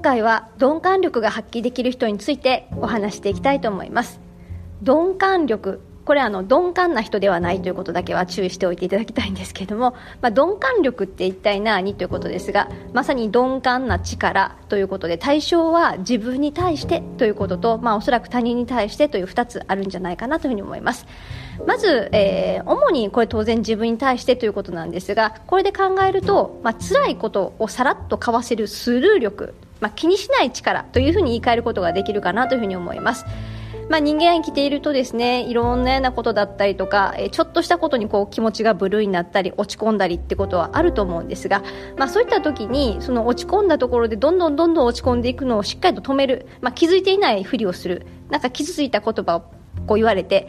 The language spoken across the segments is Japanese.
今回は鈍感力が発揮できる人についてお話していきたいと思います。鈍感力これあの鈍感な人ではないということだけは注意しておいていただきたいんですけれども、まあ、鈍感力って一体何ということですがまさに鈍感な力ということで対象は自分に対してということと、まあ、おそらく他人に対してという2つあるんじゃないかなというふうに思います。まず、えー、主にこれ当然自分に対してということなんですがこれで考えると、まあ辛いことをさらっとかわせるスルー力、まあ、気にしない力というふうに言い換えることができるかなというふうに思います。まあ、人間生きているとですねいろんなようなことだったりとか、えちょっとしたことにこう気持ちがブルーになったり落ち込んだりってことはあると思うんですが、まあ、そういった時にその落ち込んだところでどんどんどんどん落ち込んでいくのをしっかりと止める、まあ、気づいていないふりをする。なんか傷ついた言葉をこう言われて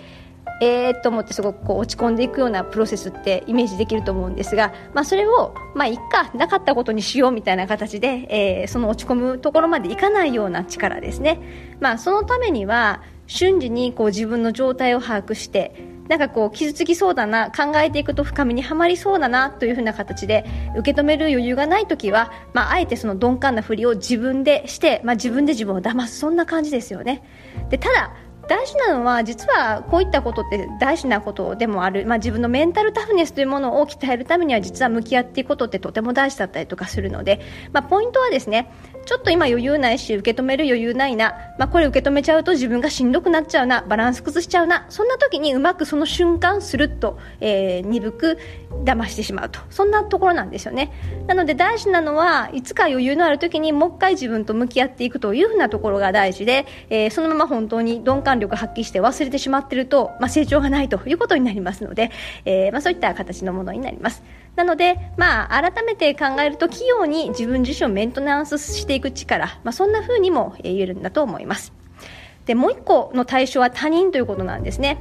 えーと思ってすごくこう落ち込んでいくようなプロセスってイメージできると思うんですが、まあ、それを、まあ、いっかなかったことにしようみたいな形で、えー、その落ち込むところまでいかないような力ですね、まあ、そのためには瞬時にこう自分の状態を把握してなんかこう傷つきそうだな考えていくと深みにはまりそうだなというふうな形で受け止める余裕がない時は、まあ、あえてその鈍感なふりを自分でして、まあ、自分で自分を騙す。そんな感じですよね。でただ大事なのは実はこういったことって大事なことでもある、まあ、自分のメンタルタフネスというものを鍛えるためには実は向き合っていくことってとても大事だったりとかするので、まあ、ポイントはですねちょっと今余裕ないし受け止める余裕ないな、まあ、これ受け止めちゃうと自分がしんどくなっちゃうな。バランス崩しちゃうな。そんな時にうまくその瞬間するっと、えー、鈍く騙してしまうと。そんなところなんですよね。なので大事なのはいつか余裕のある時にもう一回自分と向き合っていくというふうなところが大事で、えー、そのまま本当に鈍感力発揮して忘れてしまっていると、まあ、成長がないということになりますので、えー、まあ、そういった形のものになります。なので、まあ、改めて考えると器用に自分自身をメンテナンスしていく力、まあ、そんな風にも言えるんだと思います。でもう一個の対象は他人ということなんですね。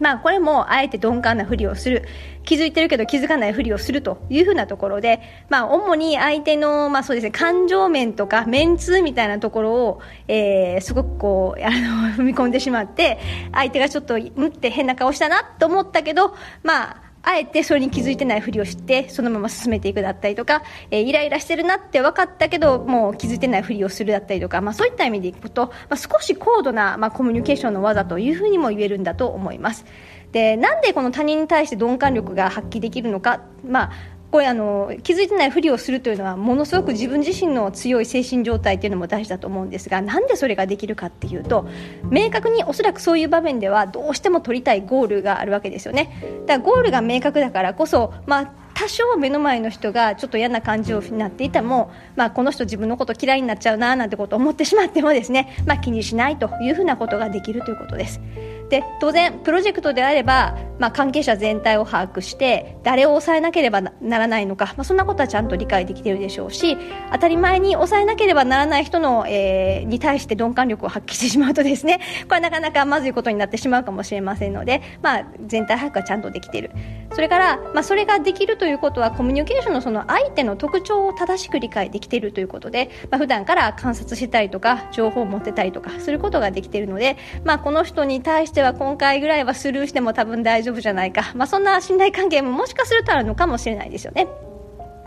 まあ、これもあえて鈍感なふりをする。気づいてるけど気づかないふりをするというふうなところで、まあ、主に相手の、まあそうですね、感情面とかメンツみたいなところを、えー、すごくこうあの 踏み込んでしまって相手がちょっとうんって変な顔したなと思ったけど、まあ、あえてそれに気づいてないふりをしてそのまま進めていくだったりとか、えー、イライラしてるなって分かったけどもう気づいてないふりをするだったりとか、まあ、そういった意味でいくと、まあ、少し高度な、まあ、コミュニケーションの技というふうにも言えるんだと思います。でなんでこの他人に対して鈍感力が発揮できるのか、まあこれあの気づいてないふりをするというのはものすごく自分自身の強い精神状態というのも大事だと思うんですがなんでそれができるかっていうと明確におそらくそういう場面ではどうしても取りたいゴールがあるわけですよねだからゴールが明確だからこそ、まあ、多少目の前の人がちょっと嫌な感じになっていても、まあ、この人自分のこと嫌いになっちゃうななんてことを思ってしまってもですね、まあ、気にしないというふうなことができるということです。で当然プロジェクトであれば、まあ、関係者全体を把握して誰を抑えなければならないのか、まあ、そんなことはちゃんと理解できているでしょうし当たり前に抑えなければならない人の、えー、に対して鈍感力を発揮してしまうとですね これはなかなかまずいことになってしまうかもしれませんので、まあ、全体把握はちゃんとできている。それから、まあ、それができるということはコミュニケーションのその相手の特徴を正しく理解できているということで、まあ、普段から観察したりとか情報を持ってたりとかすることができているので、まあ、この人に対しては今回ぐらいはスルーしても多分大丈夫じゃないか、まあ、そんな信頼関係ももしかするとあるのかもしれないですよね。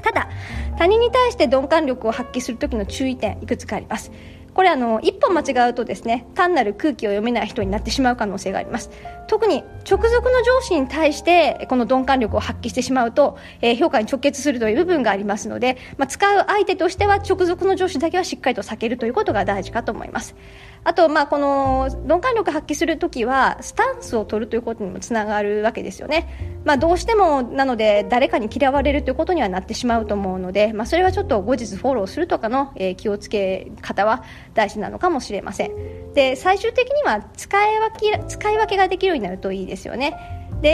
ただ他人に対して鈍感力を発揮する時の注意点いくつかあります。これあの一歩間違うとですね単なる空気を読めない人になってしまう可能性があります。特に直属の上司に対してこの鈍感力を発揮してしまうと、えー、評価に直結するという部分がありますので、まあ、使う相手としては直属の上司だけはしっかりと避けるということが大事かと思います。あと、まあ、この鈍感力発揮するときはスタンスを取るということにもつながるわけですよね、まあ、どうしてもなので誰かに嫌われるということにはなってしまうと思うので、まあ、それはちょっと後日フォローするとかの、えー、気をつけ方は大事なのかもしれません。で最終的には使い分け使い分けができるようになるといいですよねで、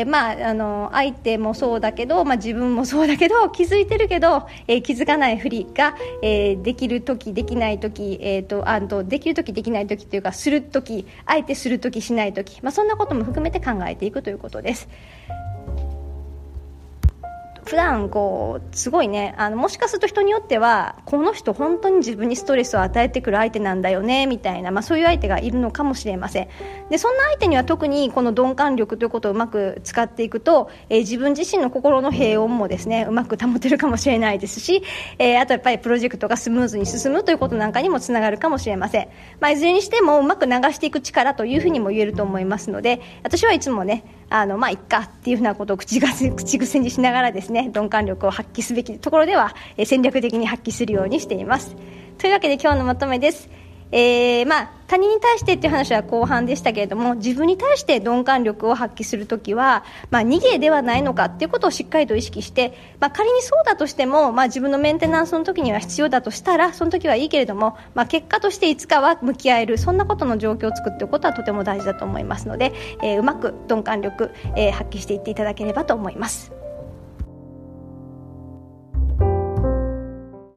えー、まあ、あの相手もそうだけど、まあ、自分もそうだけど 気づいてるけど、えー、気づかないふりが、えー、できる時できない時、えーと、あとできる時できない時というかする時あえてする時しない時、まあ、そんなことも含めて考えていくということです。普段こうすごいねあのもしかすると人によってはこの人本当に自分にストレスを与えてくる相手なんだよねみたいな、まあ、そういう相手がいるのかもしれません。でそんな相手には特にこの鈍感力ということをうまく使っていくと、えー、自分自身の心の平穏もですねうまく保てるかもしれないですし、えー、あとやっぱりプロジェクトがスムーズに進むということなんかにもつながるかもしれません、まあ、いずれにしてもうまく流していく力というふうにも言えると思いますので私はいつもねあのまあいっかっていうふうなことを口が 口癖にしながらですね鈍感力を発揮すべきところでは、戦略的に発揮するようにしています。というわけで今日のまとめです。えー、まあ、他人に対してっていう話は後半でしたけれども自分に対して鈍感力を発揮するときは、まあ、逃げではないのかっていうことをしっかりと意識して、まあ、仮にそうだとしても、まあ、自分のメンテナンスの時には必要だとしたらその時はいいけれども、まあ、結果としていつかは向き合えるそんなことの状況を作っておくことはとても大事だと思いますので、えー、うまく鈍感力、えー、発揮していっていただければと思います。